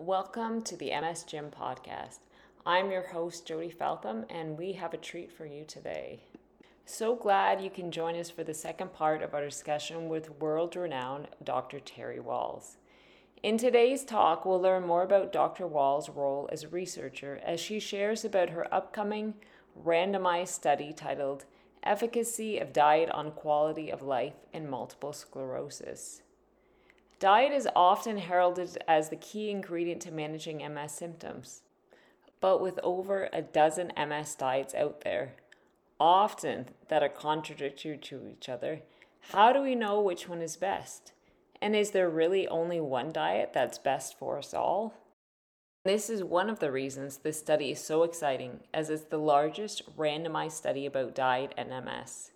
Welcome to the MS Gym podcast. I'm your host, Jody Feltham, and we have a treat for you today. So glad you can join us for the second part of our discussion with world renowned Dr. Terry Wahls. In today's talk, we'll learn more about Dr. Wahls' role as a researcher as she shares about her upcoming randomized study titled Efficacy of Diet on Quality of Life in Multiple Sclerosis. Diet is often heralded as the key ingredient to managing MS symptoms. But with over a dozen MS diets out there, often that are contradictory to each other, how do we know which one is best? And is there really only one diet that's best for us all? This is one of the reasons this study is so exciting, as it's the largest randomized study about diet and MS.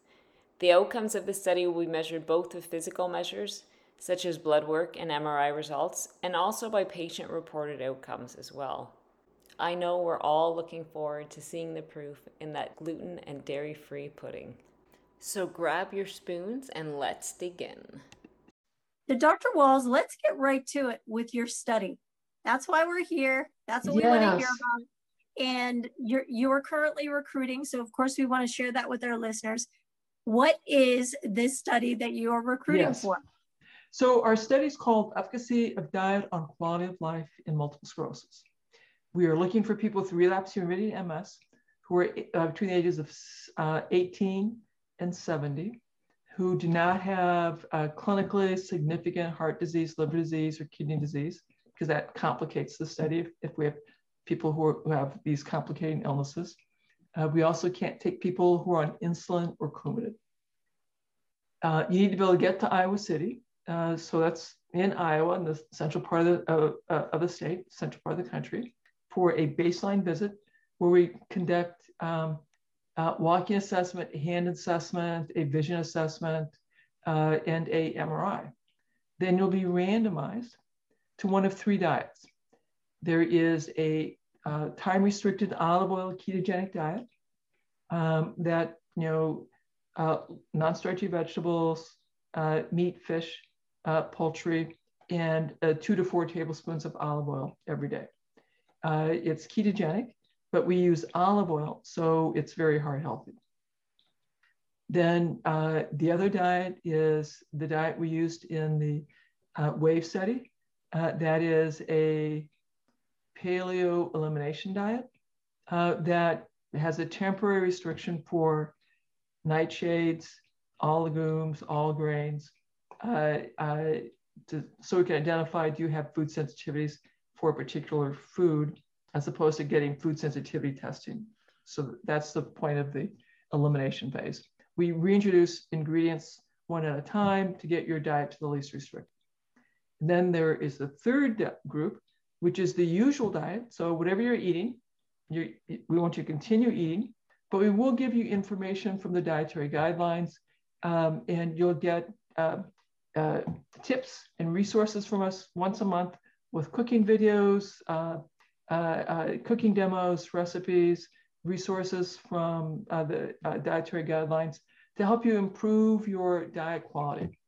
The outcomes of the study will be measured both with physical measures, such as blood work and MRI results, and also by patient reported outcomes as well. I know we're all looking forward to seeing the proof in that gluten and dairy free pudding. So grab your spoons and let's dig in. So, Dr. Wahls, let's get right to it with your study. That's why we're here. That's what yes. we want to hear about. And you're you're currently recruiting, so of course we want to share that with our listeners. What is this study that you are recruiting yes. for? So our study is called Efficacy of Diet on Quality of Life in Multiple Sclerosis. We are looking for people with relapse remitting MS who are uh, between the ages of uh, 18 and 70 who do not have uh, clinically significant heart disease, liver disease, or kidney disease, because that complicates the study if, if we have people who, are, who, have these complicating illnesses. Uh, we also can't take people who are on insulin or Coumadin. Uh, you need to be able to get to Iowa City. Uh, so that's in Iowa, in the central part of the, uh, of the state, central part of the country, for a baseline visit where we conduct um, uh, walking assessment, hand assessment, a vision assessment, uh, and a MRI. Then you'll be randomized to one of three diets. There is a uh, time-restricted olive oil ketogenic diet um, that you know non-starchy vegetables, uh, meat, fish, uh, poultry, and uh, two to four tablespoons of olive oil every day. Uh, it's ketogenic, but we use olive oil, so it's very heart healthy. Then the other diet is the diet we used in the WAVE study, uh, that is a paleo elimination diet uh, that has a temporary restriction for nightshades, all legumes, all grains, uh, uh, to, so we can identify do you have food sensitivities for a particular food as opposed to getting food sensitivity testing. So that's the point of the elimination phase. We reintroduce ingredients one at a time to get your diet to the least restricted. Then there is the third group, which is the usual diet. So whatever you're eating, you're, we want you to continue eating, but we will give you information from the dietary guidelines, um, and you'll get uh, uh, tips and resources from us once a month with cooking videos, uh, uh, uh cooking demos, recipes, resources from uh, the dietary guidelines to help you improve your diet quality.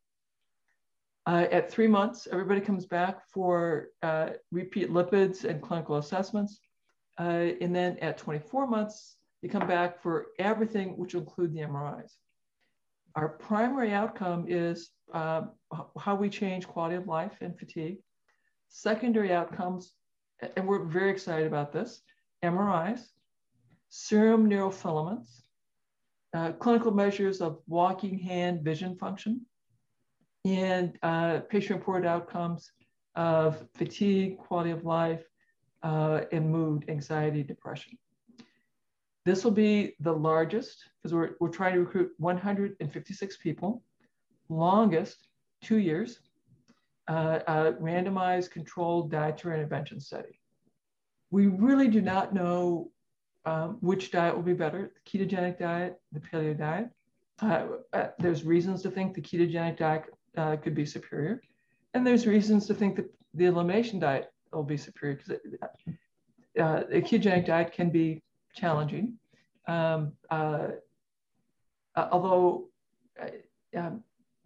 Uh, at three months, everybody comes back for uh, repeat lipids and clinical assessments. Uh, and then at 24 months, you come back for everything, which will include the MRIs. Our primary outcome is uh, how we change quality of life and fatigue. Secondary outcomes, and we're very excited about this MRIs, serum neurofilaments, uh, clinical measures of walking hand vision function, and uh, patient reported outcomes of fatigue, quality of life, uh, and mood, anxiety, depression. This will be the largest because we're, we're trying to recruit 156 people, longest, two years, uh, randomized controlled dietary intervention study. We really do not know um, which diet will be better, the ketogenic diet, the paleo diet. Uh, uh, there's reasons to think the ketogenic diet uh, could be superior. And there's reasons to think that the elimination diet will be superior because uh, a ketogenic diet can be challenging. Um, although, um,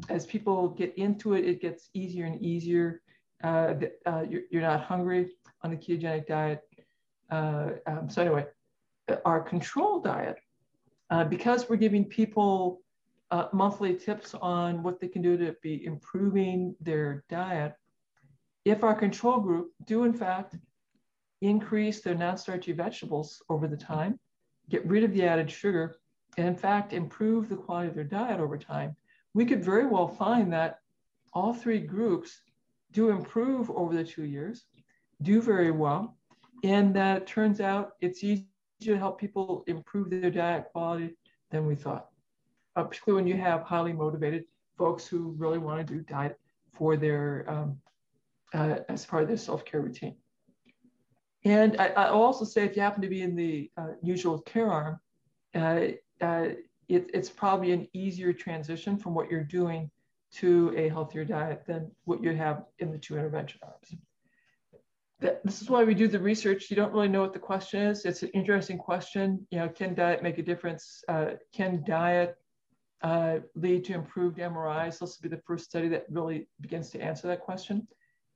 as people get into it, it gets easier and easier. uh, uh, you're, you're, not hungry on the ketogenic diet. Uh, um, so anyway, our control diet, uh, because we're giving people uh, monthly tips on what they can do to be improving their diet, if our control group do in fact increase their non-starchy vegetables over the time, get rid of the added sugar, and in fact improve the quality of their diet over time, we could very well find that all three groups do improve over the two years, do very well, and that it turns out it's easier to help people improve their diet quality than we thought. Uh, particularly when you have highly motivated folks who really want to do diet for their um, uh, as part of their self-care routine. And I, will also say if you happen to be in the uh, usual care arm, uh, uh, it, it's probably an easier transition from what you're doing to a healthier diet than what you have in the two intervention arms. This is why we do the research. You don't really know what the question is. It's an interesting question. You know, can diet make a difference? Uh, can diet uh, lead to improved MRIs? This will be the first study that really begins to answer that question.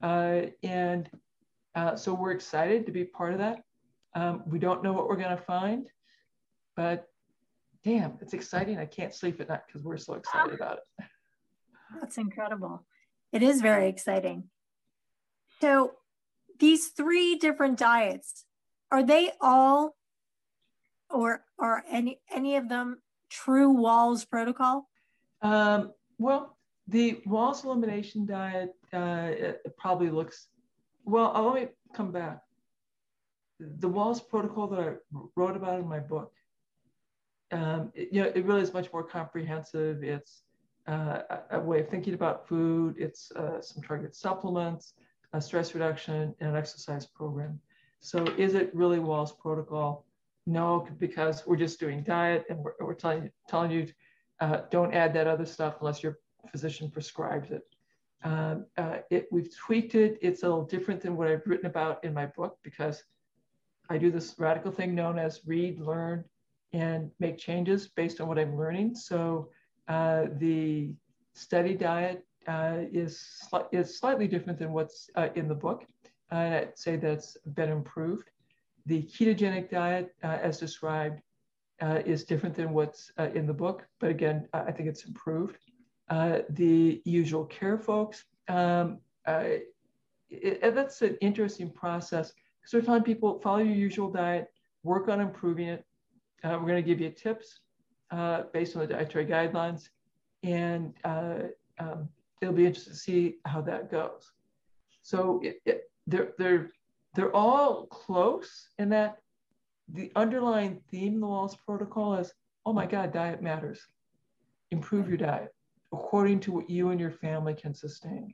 Uh, and uh, so we're excited to be part of that. Um, we don't know what we're going to find, but damn, it's exciting. I can't sleep at night because we're so excited about it. That's incredible. It is very exciting. So, these three different diets, are they all, or are any any of them true Wahls protocol? Um, well, the Wahls elimination diet uh, it probably looks well. I'll let me come back. The Wahls protocol that I wrote about in my book um, it, you know, it really is much more comprehensive. It's uh, a, way of thinking about food. It's uh, some targeted supplements, a stress reduction, and an exercise program. So is it really Wahls protocol? No, because we're just doing diet and we're, we're telling, telling you uh, don't add that other stuff unless your physician prescribes it. Um, uh, it. We've tweaked it. It's a little different than what I've written about in my book because I do this radical thing known as read, learn, and make changes based on what I'm learning. So uh, the study diet uh, is, sli- is slightly different than what's uh, in the book. And I'd say that's been improved. The ketogenic diet, uh, as described, uh, is different than what's uh, in the book, but again, I think it's improved. the usual care folks, um, it, that's an interesting process we're telling people follow your usual diet, work on improving it, uh, we're going to give you tips uh, based on the dietary guidelines, and uh, um, it'll be interesting to see how that goes. So it, it, they're, they're, they're all close in that the underlying theme of the Wahls protocol is, oh my God, diet matters. Improve your diet according to what you and your family can sustain.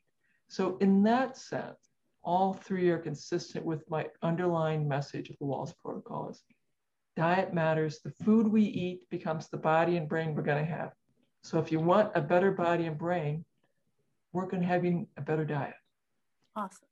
So in that sense, all three are consistent with my underlying message of the Wahls protocol is Diet matters. The food we eat becomes the body and brain we're going to have. So if you want a better body and brain, work on having a better diet. Awesome.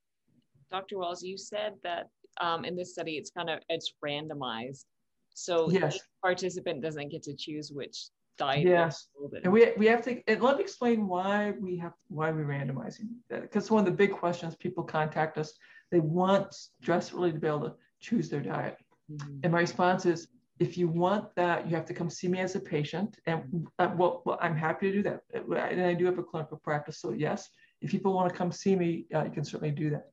Dr. Wahls, you said that um, in this study, it's kind of it's randomized. So yes. each participant doesn't get to choose which diet. Yes, and we, we have to. And let me explain why we have why we're randomizing. Because one of the big questions people contact us, they want stress really to be able to choose their diet. Mm-hmm. And my response is, if you want that, you have to come see me as a patient. And uh, well, well, I'm happy to do that. And I do have a clinical practice. So, yes, if people want to come see me, uh, you can certainly do that.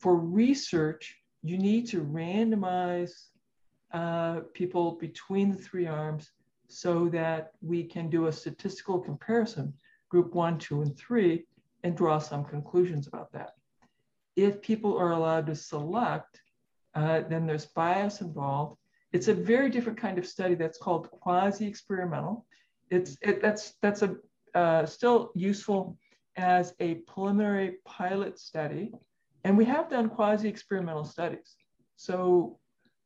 For research, you need to randomize uh, people between the three arms so that we can do a statistical comparison, group one, two, and three, and draw some conclusions about that. If people are allowed to select, uh, then there's bias involved. It's a very different kind of study that's called quasi-experimental. It's it, that's that's a uh, still useful as a preliminary pilot study, and we have done quasi-experimental studies. So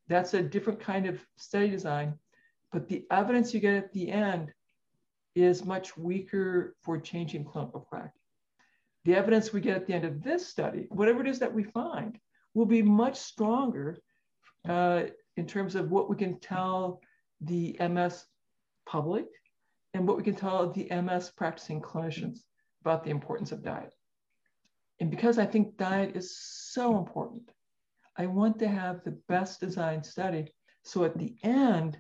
that's a different kind of study design, but the evidence you get at the end is much weaker for changing clinical practice. The evidence we get at the end of this study, whatever it is that we find, will be much stronger uh, in terms of what we can tell the MS public and what we can tell the MS practicing clinicians about the importance of diet. And because I think diet is so important, I want to have the best designed study. So at the end,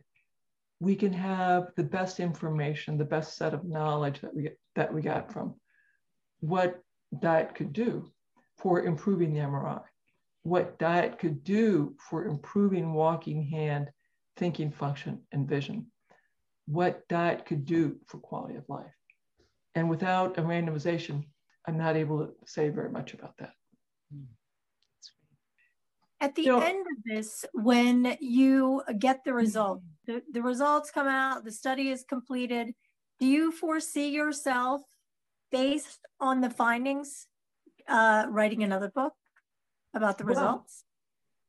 we can have the best information, the best set of knowledge that we that we got from what diet could do for improving the MRI, what diet could do for improving walking hand, thinking function, and vision, what diet could do for quality of life. And without a randomization, I'm not able to say very much about that. At the you know, end of this, when you get the result, the, the results come out, the study is completed, do you foresee yourself based on the findings uh, writing another book about the well, results?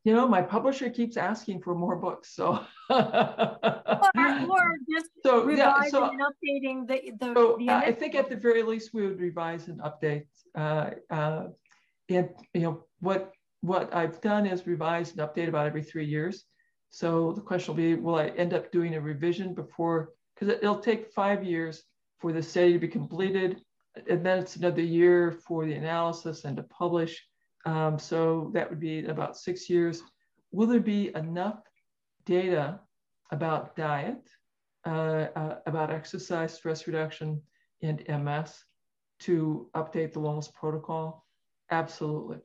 You know, my publisher keeps asking for more books, so. or, or just so, revising yeah, so, and updating the. the, so the I think at the very least we would revise and update. Uh, uh, and you know what what I've done is revise and update about every three years. So the question will be, will I end up doing a revision before? Because it'll take five years for the study to be completed and then it's another year for the analysis and to publish. Um, so that would be about six years. Will there be enough data about diet, uh, uh, about exercise, stress reduction, and MS to update the Wahls protocol? Absolutely.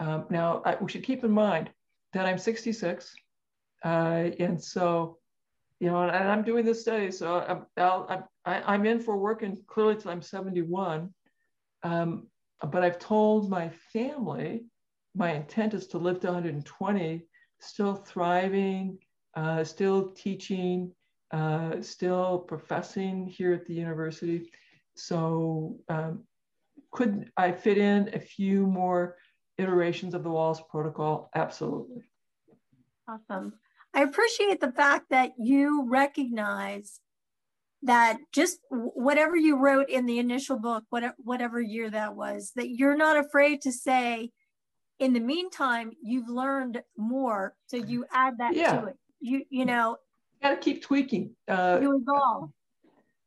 Um, now, I, we should keep in mind that I'm 66. Uh, and so you know, and, I'm doing this study, so I'm, I'll, I'm, I'm in for working clearly till I'm 71. Um, but I've told my family my intent is to live to 120, still thriving, uh, still teaching, uh, still professing here at the university. So, um, could I fit in a few more iterations of the Wahls protocol? Absolutely. Awesome. I appreciate the fact that you recognize that just whatever you wrote in the initial book, whatever, whatever year that was, that you're not afraid to say, in the meantime, you've learned more. So you add that yeah. to it. You, you know, got to keep tweaking. Uh, you evolve.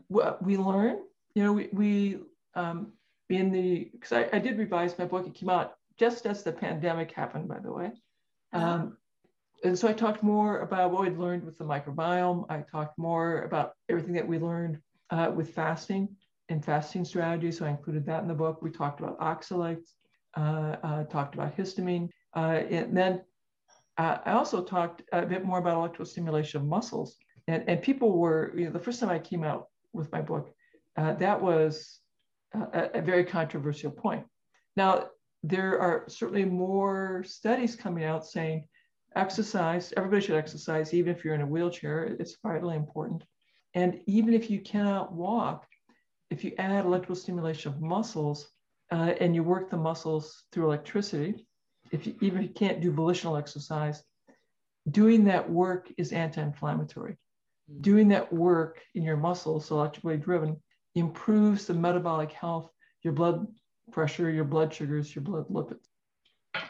What we learn, you know, we, we um, in the, because I, I, did revise my book, it came out just as the pandemic happened, by the way. Uh-huh. Um, and so I talked more about what we'd learned with the microbiome. I talked more about everything that we learned uh, with fasting and fasting strategies. So I included that in the book. We talked about oxalates, uh, uh, talked about histamine. Uh, and then uh, I also talked a bit more about electrostimulation of muscles. And, and people were, you know, the first time I came out with my book, uh, that was a, a very controversial point. Now, there are certainly more studies coming out saying exercise, everybody should exercise, even if you're in a wheelchair, it's vitally important. And even if you cannot walk, if you add electrical stimulation of muscles uh, and you work the muscles through electricity, if you, even if you can't do volitional exercise, doing that work is anti-inflammatory. Mm-hmm. Doing that work in your muscles, electrically driven, improves the metabolic health, your blood pressure, your blood sugars, your blood lipids.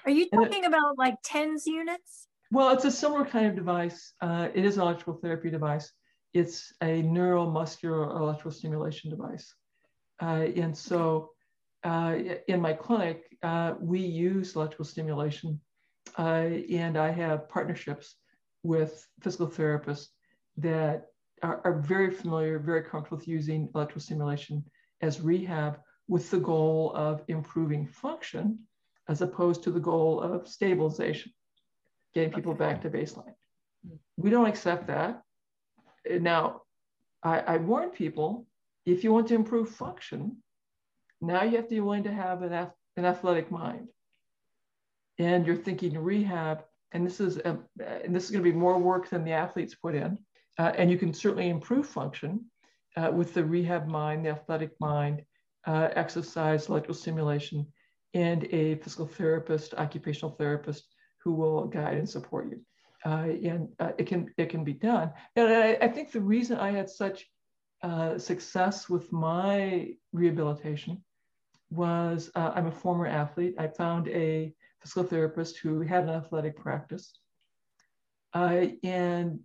Are you talking it, about like TENS units? Well, it's a similar kind of device. Uh, it is an electrical therapy device. It's a neuromuscular electrical stimulation device. Uh, and so uh, in my clinic, uh, we use electrical stimulation. Uh, and I have partnerships with physical therapists that are, are very familiar, very comfortable with using electrical stimulation as rehab with the goal of improving function as opposed to the goal of stabilization getting people okay. back to baseline. We don't accept that. Now, I, I warn people if you want to improve function, now you have to be willing to have an, an athletic mind. And you're thinking rehab, and this is a, and this is going to be more work than the athletes put in. Uh, and you can certainly improve function uh, with the rehab mind, the athletic mind, uh, exercise, electrical stimulation, and a physical therapist, occupational therapist who will guide and support you. Uh, and uh, it can it can be done. And I, I think the reason I had such uh, success with my rehabilitation was uh, I'm a former athlete. I found a physical therapist who had an athletic practice, uh, and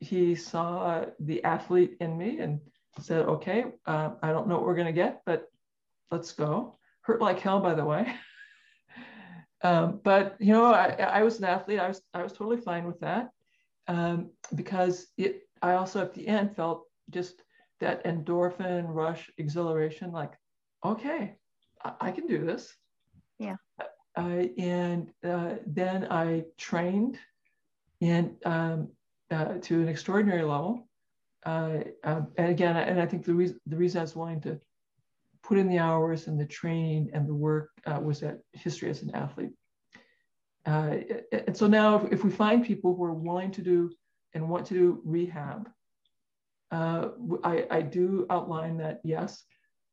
he saw the athlete in me and said, "Okay, uh, I don't know what we're going to get, but let's go." Hurt like hell, by the way. Um, but you know, I, I, was an athlete. I was I was totally fine with that um, because it. I also at the end felt just that endorphin rush, exhilaration. Like, okay, I, I can do this. Yeah. Uh, and uh, then I trained and um, uh, to an extraordinary level. Uh, um, and again, and I think the reason the reason I was willing to put in the hours and the training and the work uh, was that history as an athlete. Uh, and so now, if, if, we find people who are willing to do and want to do rehab, uh, I, I do outline that yes,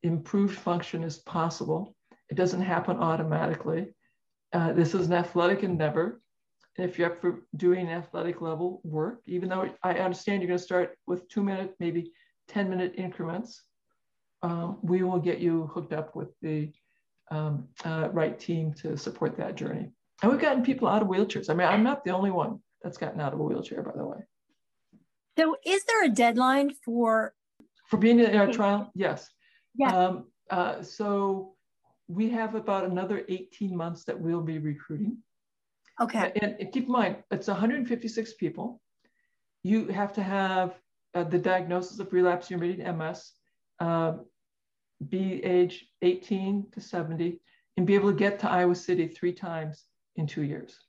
improved function is possible. It doesn't happen automatically. Uh, this is an athletic endeavor. And if you're up for doing athletic level work, even though I understand you're going to start with two minute, maybe 10 minute increments, um, we will get you hooked up with the um, uh, right team to support that journey. And we've gotten people out of wheelchairs. I mean, I'm not the only one that's gotten out of a wheelchair, by the way. So, is there a deadline for for being in our trial? Yes. Yeah. Um, uh, so we have about another 18 months that we'll be recruiting. Okay. And, and keep in mind, it's 156 people. You have to have uh, the diagnosis of relapse remitting MS, uh, be age 18 to 70 and be able to get to Iowa City three times in two years.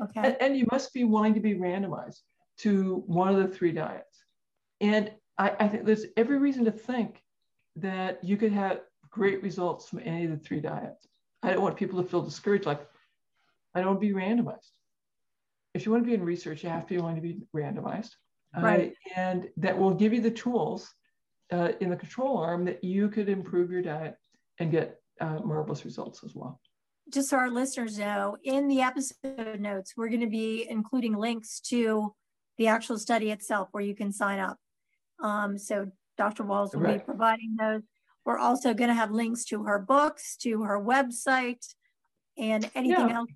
Okay. And, and you must be willing to be randomized to one of the three diets. And I, I think there's every reason to think that you could have great results from any of the three diets. I don't want people to feel discouraged, like, I don't want to be randomized. If you want to be in research, you have to be willing to be randomized. Right. Uh, and that will give you the tools uh, in the control arm that you could improve your diet and get uh, marvelous results as well. Just so our listeners know, in the episode notes, we're going to be including links to the actual study itself where you can sign up. Um, so Dr. Wahls will be providing those. We're also going to have links to her books, to her website, and anything yeah. else.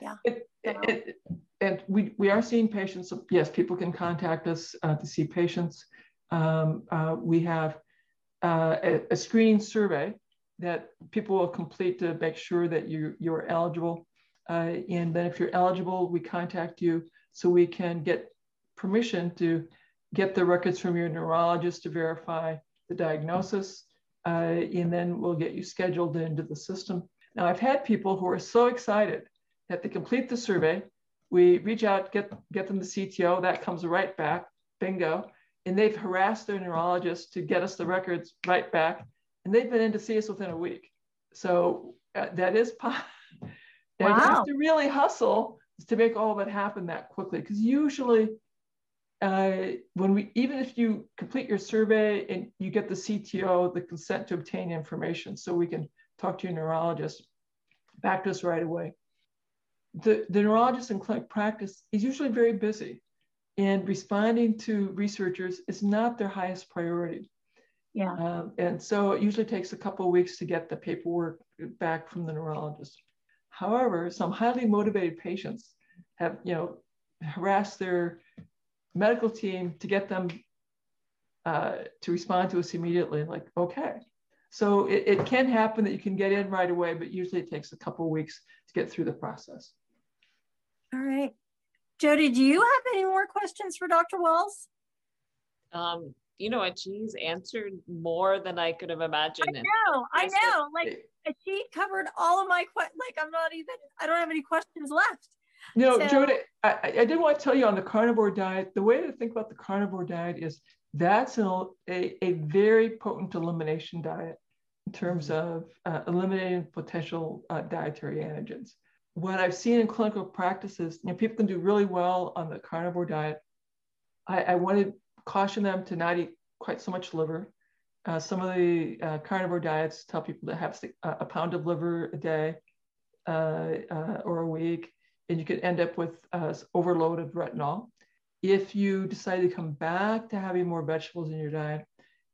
Yeah. It, it, it, and we, we are seeing patients. Yes, people can contact us uh, to see patients um, uh, we have uh, a, a, screening survey that people will complete to make sure that you, you're eligible. Uh, and then if you're eligible, we contact you so we can get permission to get the records from your neurologist to verify the diagnosis. Uh, and then we'll get you scheduled into the system. Now, I've had people who are so excited that they complete the survey. We reach out, get, get them the CTO, that comes right back, bingo and they've harassed their neurologist to get us the records right back, and they've been in to see us within a week. So uh, that is possible. Wow. You have to really hustle to make all of it happen that quickly, because usually, uh, when we even if you complete your survey and you get the CTO, the consent to obtain information, so we can talk to your neurologist, back to us right away. The, the neurologist in clinic practice is usually very busy and responding to researchers is not their highest priority. Yeah. Um, and so it usually takes a couple of weeks to get the paperwork back from the neurologist. However, some highly motivated patients have, you know, harassed their medical team to get them uh, to respond to us immediately. Like, okay. So it, it can happen that you can get in right away, but usually it takes a couple of weeks to get through the process. All right. Jody, do you have any more questions for Dr. Wahls? Um, you know what? She's answered more than I could have imagined. I know, I know. Like she covered all of my questions. Like I'm not even. I don't have any questions left. You know, so, Jody, I, I did want to tell you on the carnivore diet. The way to think about the carnivore diet is that's an, a, a very potent elimination diet in terms mm-hmm. of uh, eliminating potential uh, dietary antigens what I've seen in clinical practices, you know, people can do really well on the carnivore diet. I, I want to caution them to not eat quite so much liver. Uh, some of the uh, carnivore diets tell people to have a pound of liver a day uh, uh or a week, and you could end up with uh, overload of retinol. If you decide to come back to having more vegetables in your diet,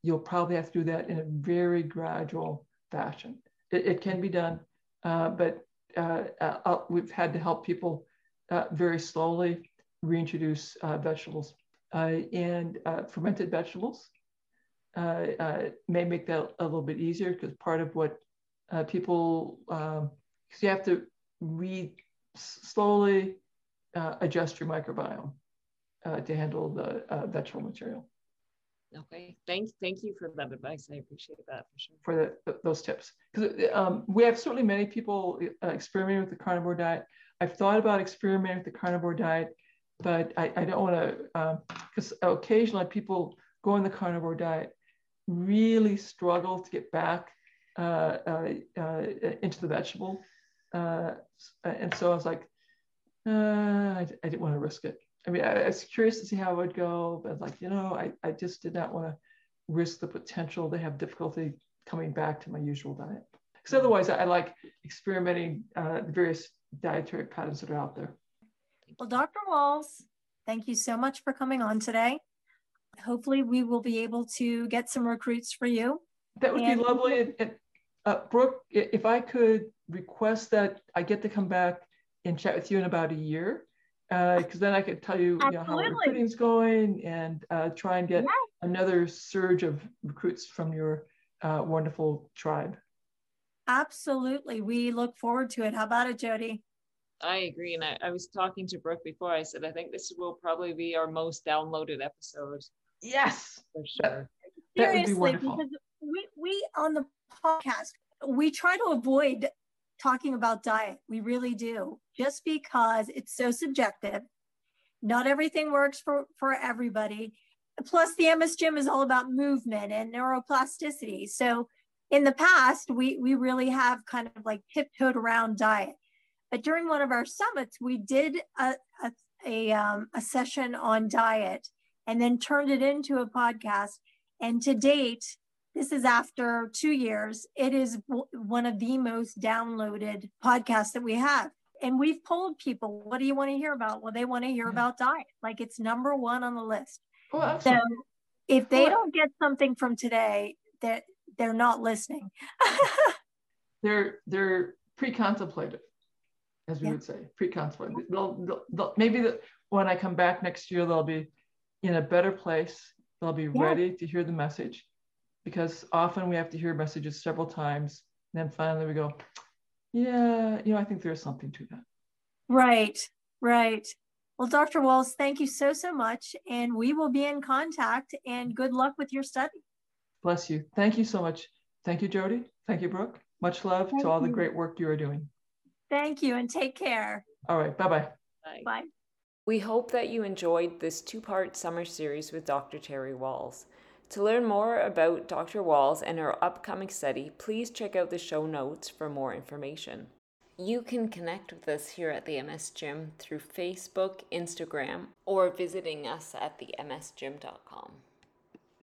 you'll probably have to do that in a very gradual fashion. It, it can be done, uh, but uh, uh, we've had to help people uh, very slowly reintroduce vegetables. and fermented vegetables may make that a little bit easier because part of what people um, you have to re slowly uh, adjust your microbiome uh, to handle the uh, vegetable material. Okay, thank thank you for that advice. I appreciate that for sure. For the, those tips, because um, we have certainly many people uh, experimenting with the carnivore diet. I've thought about experimenting with the carnivore diet, but I, I don't want to because um, occasionally people go on the carnivore diet really struggle to get back uh, uh, uh into the vegetable, uh, and so I was like, uh, I, I didn't want to risk it. I mean, I, I, was curious to see how it would go, but like, you know, I, I just did not want to risk the potential to have difficulty coming back to my usual diet. Because otherwise, I, I, like experimenting uh, the various dietary patterns that are out there. Well, Dr. Wahls, thank you so much for coming on today. Hopefully, we will be able to get some recruits for you. That would and- be lovely. And, and uh, Brooke, if I could request that I get to come back and chat with you in about a year, because uh, then I could tell you, you know, how recruiting's going and uh, try and get yeah. another surge of recruits from your uh, wonderful tribe. Absolutely. We look forward to it. How about it, Jody? I agree. And I, I was talking to Brooke before. I said, I think this will probably be our most downloaded episode. Yes. For sure. That, Seriously, because we, we on the podcast, we try to avoid talking about diet. We really do, just because it's so subjective. Not everything works for, for everybody. Plus, the MS Gym is all about movement and neuroplasticity. So, in the past, we, we really have kind of like tiptoed around diet. But during one of our summits, we did a, a, a, um, a session on diet and then turned it into a podcast. And to date, this is after two years. It is w- one of the most downloaded podcasts that we have. And we've polled people, what do you want to hear about? Well, they want to hear yeah. about diet. Like it's number one on the list. Oh, so if they don't get something from today, that they're, they're not listening. they're they're pre-contemplative, as we yeah. would say, pre-contemplative. They'll, they'll, they'll, maybe the, when I come back next year, they'll be in a better place. They'll be yeah. ready to hear the message because often we have to hear messages several times. And then finally we go, yeah, you know, I think there's something to that. Right, right. Well, Dr. Wahls, thank you so, so much. And we will be in contact and good luck with your study. Bless you. Thank you so much. Thank you, Jody. Thank you, Brooke. Much love thank to all you. the great work you are doing. Thank you and take care. All right. Bye-bye. Bye. Bye. We hope that you enjoyed this two part summer series with Dr. Terry Wahls. To learn more about Dr. Wahls and her upcoming study, please check out the show notes for more information. You can connect with us here at the MS Gym through Facebook, Instagram, or visiting us at themsgym.com.